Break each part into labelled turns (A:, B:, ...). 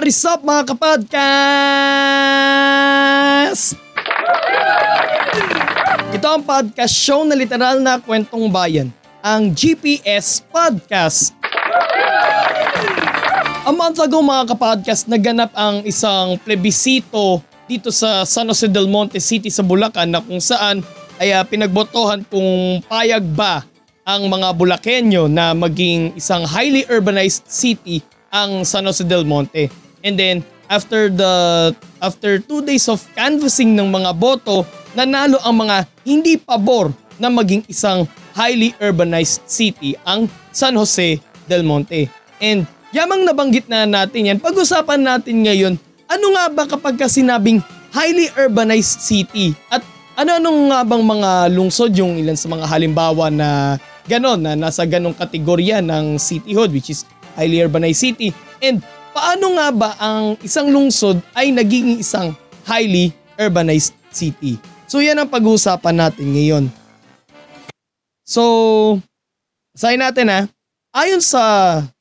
A: What is up mga kapodcast? Ito ang podcast show na literal na kwentong bayan, ang GPS Podcast. A month ago mga kapodcast, naganap ang isang plebisito dito sa San Jose del Monte City sa Bulacan na kung saan ay uh, pinagbotohan kung payag ba ang mga Bulakenyo na maging isang highly urbanized city ang San Jose del Monte. And then after the after two days of canvassing ng mga boto, nanalo ang mga hindi pabor na maging isang highly urbanized city ang San Jose del Monte. And yamang nabanggit na natin yan, pag-usapan natin ngayon, ano nga ba kapag ka sinabing highly urbanized city? At ano-anong nga bang mga lungsod yung ilan sa mga halimbawa na ganon, na nasa ganong kategorya ng cityhood which is highly urbanized city. And paano nga ba ang isang lungsod ay naging isang highly urbanized city? So yan ang pag-uusapan natin ngayon. So, sayin natin ha, ayon sa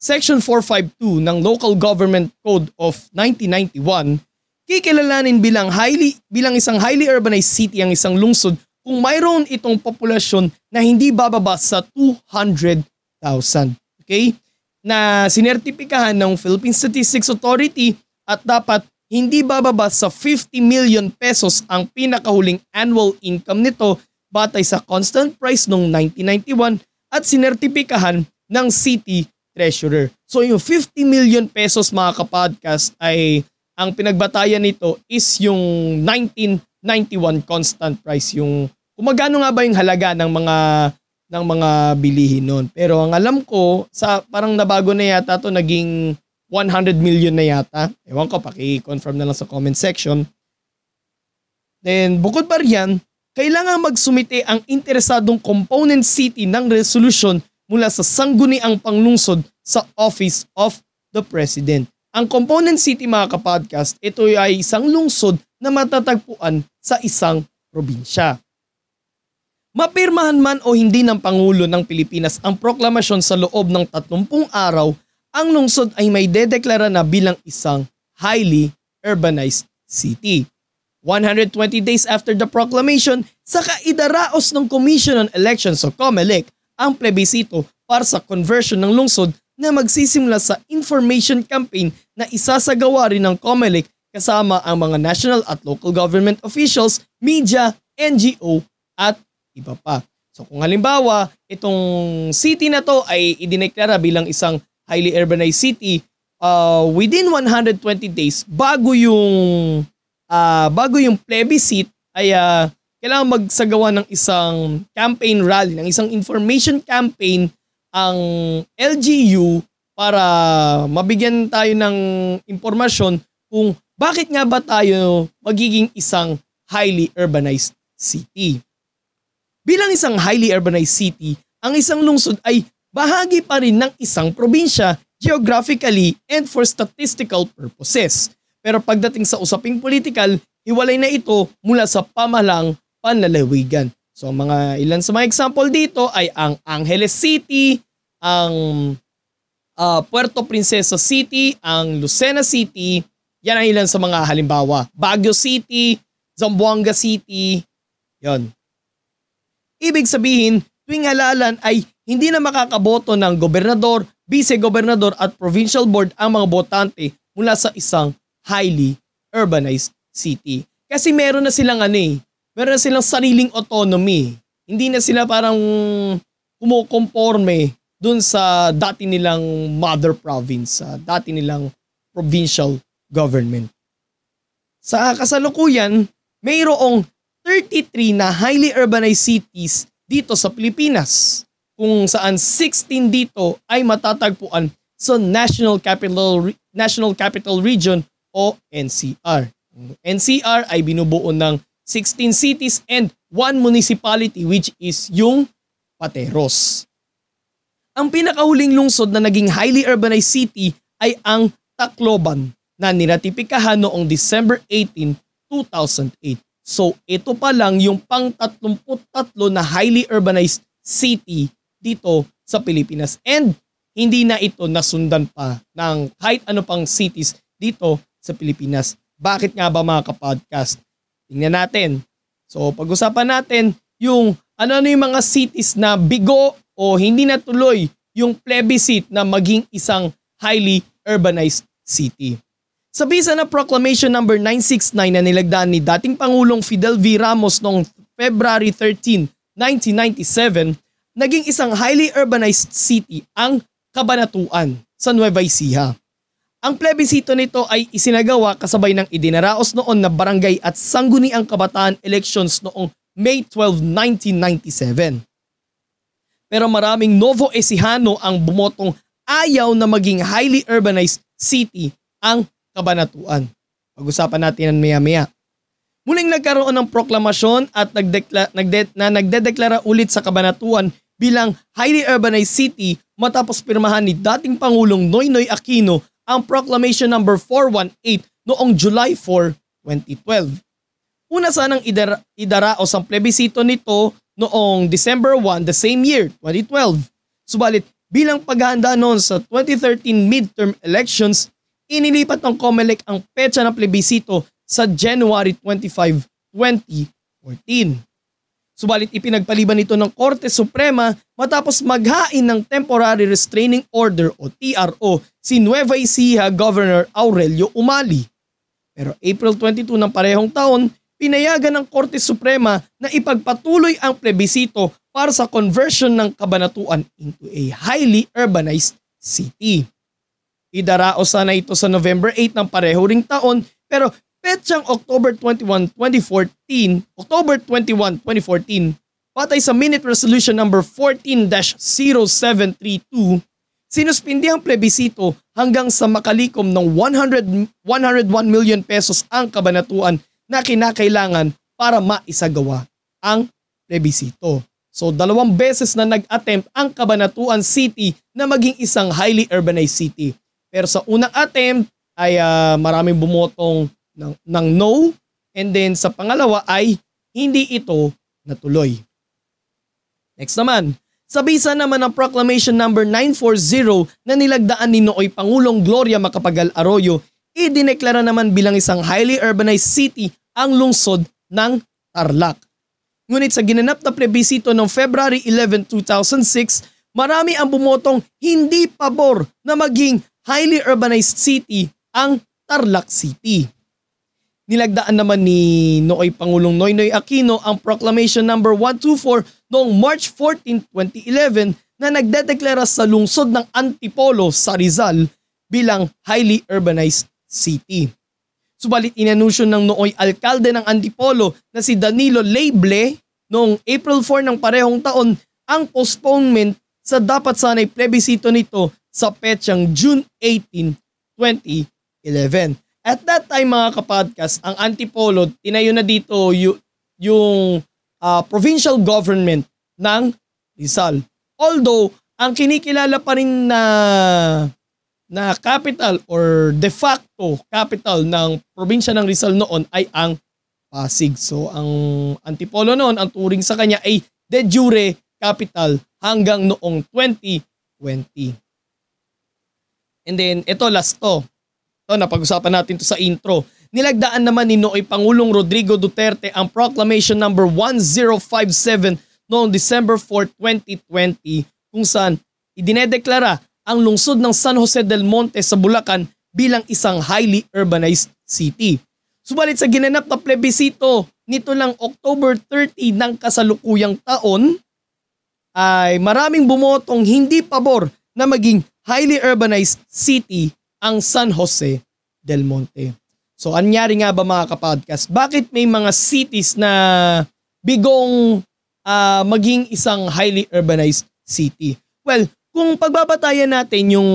A: Section 452 ng Local Government Code of 1991, kikilalanin bilang highly bilang isang highly urbanized city ang isang lungsod kung mayroon itong populasyon na hindi bababa sa 200,000. Okay? Na sinertipikahan ng Philippine Statistics Authority at dapat hindi bababa sa 50 million pesos ang pinakahuling annual income nito batay sa constant price noong 1991 at sinertipikahan ng city treasurer. So yung 50 million pesos mga kapodcast ay ang pinagbatayan nito is yung 1991 constant price yung kung magkano nga ba yung halaga ng mga ng mga bilihin noon. Pero ang alam ko sa parang nabago na yata to naging 100 million na yata. Ewan ko, paki-confirm na lang sa comment section. Then bukod pa riyan, kailangan magsumite ang interesadong component city ng resolution mula sa sangguniang panglungsod sa Office of the President. Ang component city mga kapodcast, ito ay isang lungsod na matatagpuan sa isang probinsya. Mapirmahan man o hindi ng Pangulo ng Pilipinas ang proklamasyon sa loob ng 30 araw, ang lungsod ay may dedeklara na bilang isang highly urbanized city. 120 days after the proclamation, saka idaraos ng Commission on Elections o COMELEC ang plebisito para sa conversion ng lungsod na magsisimula sa information campaign na isasagawa rin ng COMELEC kasama ang mga national at local government officials, media, NGO at iba pa. So kung halimbawa, itong city na to ay idineklara bilang isang highly urbanized city, uh, within 120 days bago yung uh, bago yung plebiscite ay uh, kailangan magsagawa ng isang campaign rally, ng isang information campaign ang LGU para mabigyan tayo ng impormasyon kung bakit nga ba tayo magiging isang highly urbanized city. Bilang isang highly urbanized city, ang isang lungsod ay bahagi pa rin ng isang probinsya geographically and for statistical purposes. Pero pagdating sa usaping political, hiwalay na ito mula sa pamalang panlalawigan. So mga ilan sa mga example dito ay ang Angeles City, ang uh, Puerto Princesa City, ang Lucena City, yan ang ilan sa mga halimbawa. Baguio City, Zamboanga City, yon. Ibig sabihin, tuwing halalan ay hindi na makakaboto ng gobernador, vice-gobernador at provincial board ang mga botante mula sa isang highly urbanized city. Kasi meron na silang ano eh, meron na silang sariling autonomy. Hindi na sila parang kumukonforme dun sa dati nilang mother province, sa dati nilang provincial government. Sa kasalukuyan, mayroong 33 na highly urbanized cities dito sa Pilipinas kung saan 16 dito ay matatagpuan sa National Capital National Capital Region o NCR. NCR ay binubuo ng 16 cities and one municipality which is yung Pateros. Ang pinakahuling lungsod na naging highly urbanized city ay ang Tacloban na niratipikahan noong December 18, 2008. So ito pa lang yung pang-33 na highly urbanized city dito sa Pilipinas. And hindi na ito nasundan pa ng kahit ano pang cities dito sa Pilipinas. Bakit nga ba mga kapodcast? Tingnan natin. So pag-usapan natin yung ano-ano yung mga cities na bigo o hindi natuloy yung plebiscite na maging isang highly urbanized city. Sa bisa na Proclamation number 969 na nilagdaan ni dating Pangulong Fidel V. Ramos noong February 13, 1997, naging isang highly urbanized city ang Kabanatuan sa Nueva Ecija. Ang plebisito nito ay isinagawa kasabay ng idinaraos noon na barangay at sangguniang kabataan elections noong May 12, 1997. Pero maraming Novo Ecijano ang bumotong ayaw na maging highly urbanized city ang Kabanatuan. Pag-usapan natin yan maya-maya. Muling nagkaroon ng proklamasyon at nagdekla, nagde, na nagdedeklara ulit sa Kabanatuan bilang highly urbanized city matapos pirmahan ni dating Pangulong Noynoy Aquino ang Proclamation number no. 418 noong July 4, 2012. Una sanang idara, idaraos ang plebisito nito noong December 1 the same year, 2012. Subalit bilang paghahanda noon sa 2013 midterm elections, inilipat ng COMELEC ang petsa ng plebisito sa January 25, 2014. Subalit ipinagpaliban ito ng Korte Suprema matapos maghain ng Temporary Restraining Order o TRO si Nueva Ecija Governor Aurelio Umali. Pero April 22 ng parehong taon, pinayagan ng Korte Suprema na ipagpatuloy ang plebisito para sa conversion ng kabanatuan into a highly urbanized city. Idarao sana ito sa November 8 ng pareho ring taon pero Petsang October 21, 2014, October 21, 2014, patay sa Minute Resolution number 14-0732, sinuspindi ang plebisito hanggang sa makalikom ng 100, 101 million pesos ang kabanatuan na kinakailangan para maisagawa ang plebisito. So dalawang beses na nag-attempt ang Kabanatuan City na maging isang highly urbanized city. Pero sa unang attempt ay uh, maraming bumotong ng, ng no and then sa pangalawa ay hindi ito natuloy. Next naman, sa bisa naman ng Proclamation number no. 940 na nilagdaan ni Nooy Pangulong Gloria Macapagal Arroyo, idineklara naman bilang isang highly urbanized city ang lungsod ng Tarlac. Ngunit sa ginanap na plebisito noong February 11, 2006, marami ang bumotong hindi pabor na maging highly urbanized city ang Tarlac City. Nilagdaan naman ni Nooy Pangulong Noynoy Aquino ang Proclamation number no. 124 noong March 14, 2011 na nagdedeklara sa lungsod ng Antipolo sa Rizal bilang highly urbanized city. Subalit inanunsyo ng nooy alkalde ng Antipolo na si Danilo Leible noong April 4 ng parehong taon ang postponement sa dapat sanay plebisito nito sa petsang June 18, 2011. At that time mga kapodcast, ang Antipolo, tinayo na dito y- yung uh, provincial government ng Rizal. Although, ang kinikilala pa rin na na capital or de facto capital ng probinsya ng Rizal noon ay ang Pasig. So ang Antipolo noon, ang turing sa kanya ay de jure capital hanggang noong 2020. And then ito last to. To, napag-usapan natin to sa intro. Nilagdaan naman ni Nooy Pangulong Rodrigo Duterte ang Proclamation number no. 1057 noong December 4, 2020 kung saan idinedeklara ang lungsod ng San Jose del Monte sa Bulacan bilang isang highly urbanized city. Subalit sa ginanap na plebisito nito lang October 30 ng kasalukuyang taon ay maraming bumotong hindi pabor na maging highly urbanized city ang San Jose del Monte. So anyari nga ba mga kapodcast? Bakit may mga cities na bigong uh, maging isang highly urbanized city? Well, kung pagbabatayan natin yung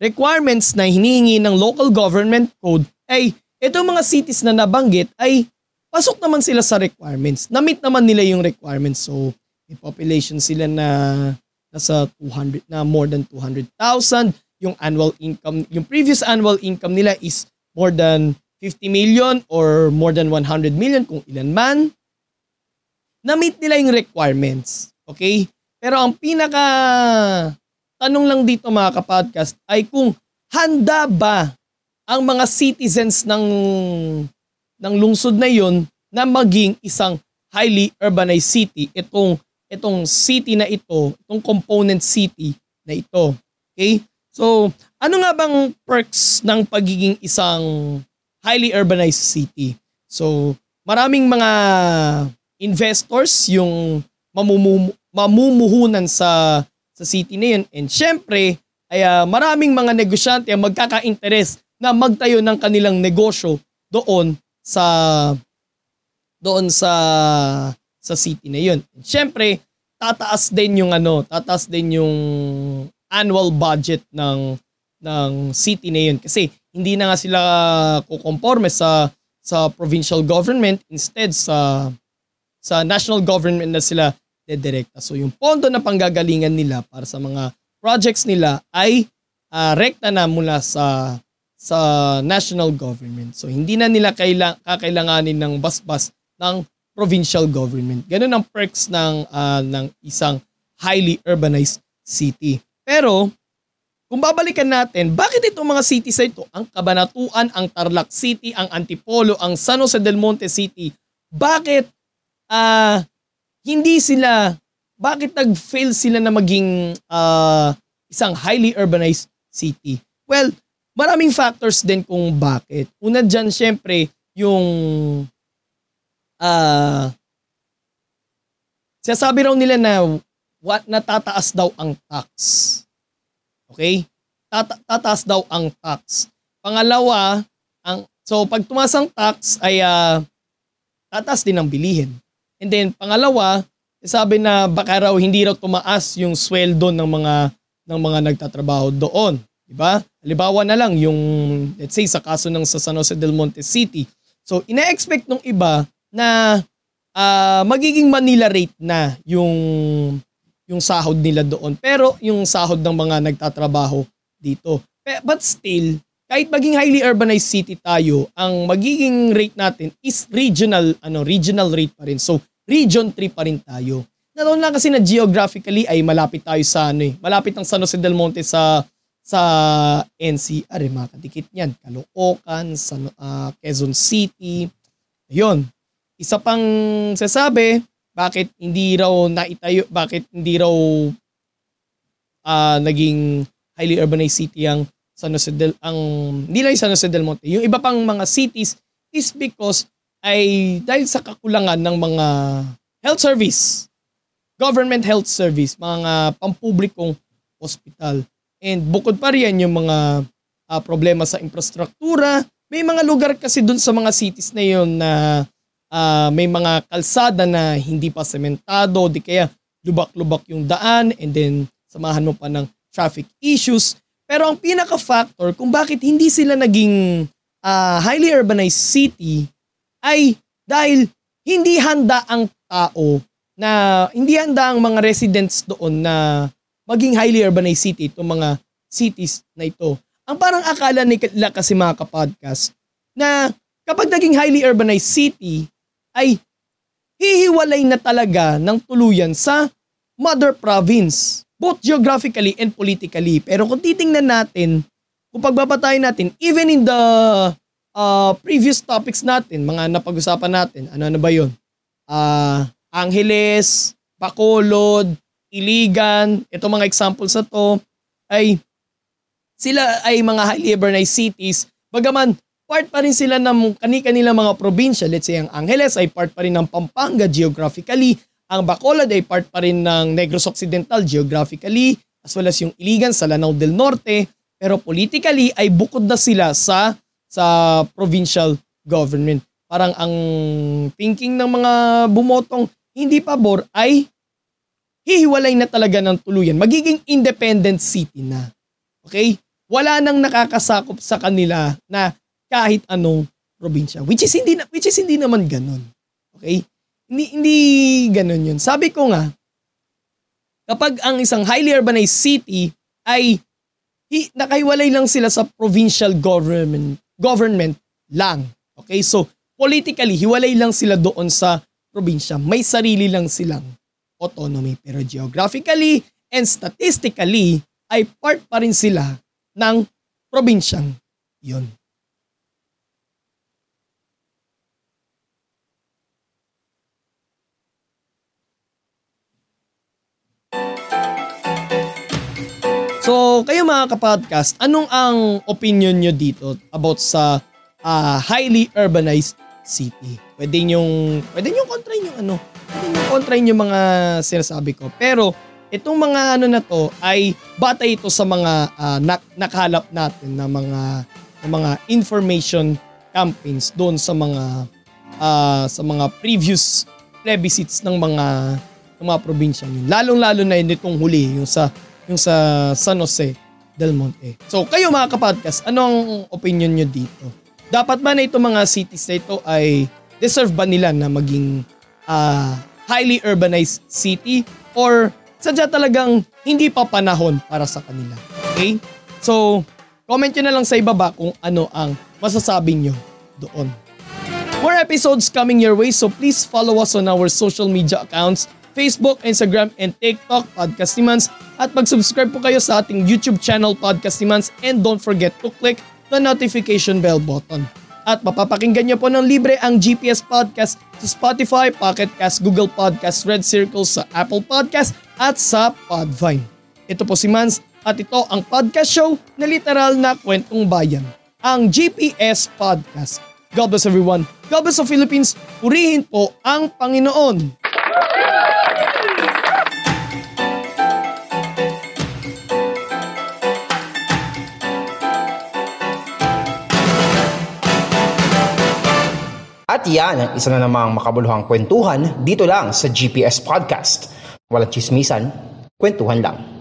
A: requirements na hinihingi ng local government code, ay itong mga cities na nabanggit ay pasok naman sila sa requirements. Na-meet naman nila yung requirements. So, may population sila na nasa 200 na more than 200,000. Yung annual income, yung previous annual income nila is more than 50 million or more than 100 million kung ilan man. Na-meet nila yung requirements. Okay? Pero ang pinaka tanong lang dito mga kapodcast ay kung handa ba ang mga citizens ng ng lungsod na yon na maging isang highly urbanized city itong itong city na ito, itong component city na ito. Okay? So, ano nga bang perks ng pagiging isang highly urbanized city? So, maraming mga investors yung mamumumu- mamumuhunan sa sa city na yun. And syempre, ay uh, maraming mga negosyante ang magkaka-interest na magtayo ng kanilang negosyo doon sa doon sa sa city na yun. Siyempre, tataas din yung ano, tataas din yung annual budget ng ng city na yun kasi hindi na nga sila kukonforme sa sa provincial government instead sa sa national government na sila dedirekta. So yung pondo na panggagalingan nila para sa mga projects nila ay uh, rekta na mula sa sa national government. So hindi na nila kailang, kakailanganin ng basbas ng provincial government. Ganun ang perks ng uh, ng isang highly urbanized city. Pero kung babalikan natin, bakit itong mga cities ito, ang Cabanatuan, ang Tarlac City, ang Antipolo, ang San Jose del Monte City, bakit uh, hindi sila, bakit nag-fail sila na maging uh, isang highly urbanized city? Well, maraming factors din kung bakit. Una dyan, syempre, yung uh, sinasabi raw nila na what natataas daw ang tax. Okay? Tata- tataas daw ang tax. Pangalawa, ang so pag tumaas ang tax ay uh, tataas din ang bilihin. And then pangalawa, sabi na baka raw hindi raw tumaas yung sweldo ng mga ng mga nagtatrabaho doon, di ba? Halimbawa na lang yung let's say sa kaso ng sa San Jose del Monte City. So ina-expect ng iba na uh, magiging Manila rate na yung yung sahod nila doon. Pero yung sahod ng mga nagtatrabaho dito. But still, kahit maging highly urbanized city tayo, ang magiging rate natin is regional ano regional rate pa rin. So region 3 pa rin tayo. Naroon lang kasi na geographically ay malapit tayo sa ano eh. Malapit ang San Jose del Monte sa sa NCR, eh, mga kadikit niyan. Caloocan, San, uh, Quezon City. Ayun, isa pang sasabi, bakit hindi raw naitayo, bakit hindi raw uh, naging highly urbanized city ang San Jose del, ang, hindi lang San Jose del Monte, yung iba pang mga cities is because ay dahil sa kakulangan ng mga health service, government health service, mga pampublikong hospital. And bukod pa riyan yung mga uh, problema sa infrastruktura, may mga lugar kasi dun sa mga cities na yun na uh, may mga kalsada na hindi pa sementado, di kaya lubak-lubak yung daan and then samahan mo pa ng traffic issues. Pero ang pinaka-factor kung bakit hindi sila naging uh, highly urbanized city ay dahil hindi handa ang tao na hindi handa ang mga residents doon na maging highly urbanized city itong mga cities na ito. Ang parang akala nila kasi mga kapodcast na kapag naging highly urbanized city, ay hihiwalay na talaga ng tuluyan sa mother province, both geographically and politically. Pero kung titingnan natin, kung pagbabatayin natin, even in the uh, previous topics natin, mga napag-usapan natin, ano-ano ba yun? Uh, Angeles, Bacolod, Iligan, ito mga examples sa to, ay sila ay mga highly urbanized cities. Bagaman part pa rin sila ng kani-kanila mga probinsya. Let's say ang Angeles ay part pa rin ng Pampanga geographically. Ang Bacolod ay part pa rin ng Negros Occidental geographically as well as yung Iligan sa Lanao del Norte. Pero politically ay bukod na sila sa sa provincial government. Parang ang thinking ng mga bumotong hindi pabor ay hihiwalay na talaga ng tuluyan. Magiging independent city na. Okay? Wala nang nakakasakop sa kanila na kahit anong probinsya. Which is hindi which is hindi naman ganun. Okay? Hindi hindi ganun 'yun. Sabi ko nga kapag ang isang highly urbanized city ay hi, nakahiwalay lang sila sa provincial government government lang. Okay? So politically hiwalay lang sila doon sa probinsya. May sarili lang silang autonomy pero geographically and statistically ay part pa rin sila ng probinsyang yon. So, kayo mga kapodcast, anong ang opinion nyo dito about sa uh, highly urbanized city? Pwede nyong, pwede nyong kontrain yung ano, pwede nyong kontrain yung mga sinasabi ko. Pero, itong mga ano na to ay batay ito sa mga uh, nak- nakalap natin na mga na mga information campaigns doon sa mga uh, sa mga previous plebiscites ng mga ng mga probinsya. Lalong-lalo na yun itong huli, yung sa yung sa San Jose del Monte. So kayo mga kapodcast, anong opinion nyo dito? Dapat ba na itong mga cities na ito ay deserve ba nila na maging uh, highly urbanized city or sadya talagang hindi pa panahon para sa kanila? Okay? So, comment nyo na lang sa ibaba kung ano ang masasabi nyo doon. More episodes coming your way so please follow us on our social media accounts Facebook, Instagram, and TikTok, Podcast Nimans. At mag-subscribe po kayo sa ating YouTube channel, Podcast Nimans. And don't forget to click the notification bell button. At mapapakinggan niyo po ng libre ang GPS Podcast sa Spotify, Pocket Cast, Google Podcast, Red Circle, sa Apple Podcast at sa Podvine. Ito po si Mans at ito ang podcast show na literal na kwentong bayan, ang GPS Podcast. God bless everyone. God bless the Philippines. Purihin po ang Panginoon.
B: At yan isa na namang makabuluhang kwentuhan dito lang sa GPS Podcast. Walang chismisan, kwentuhan lang.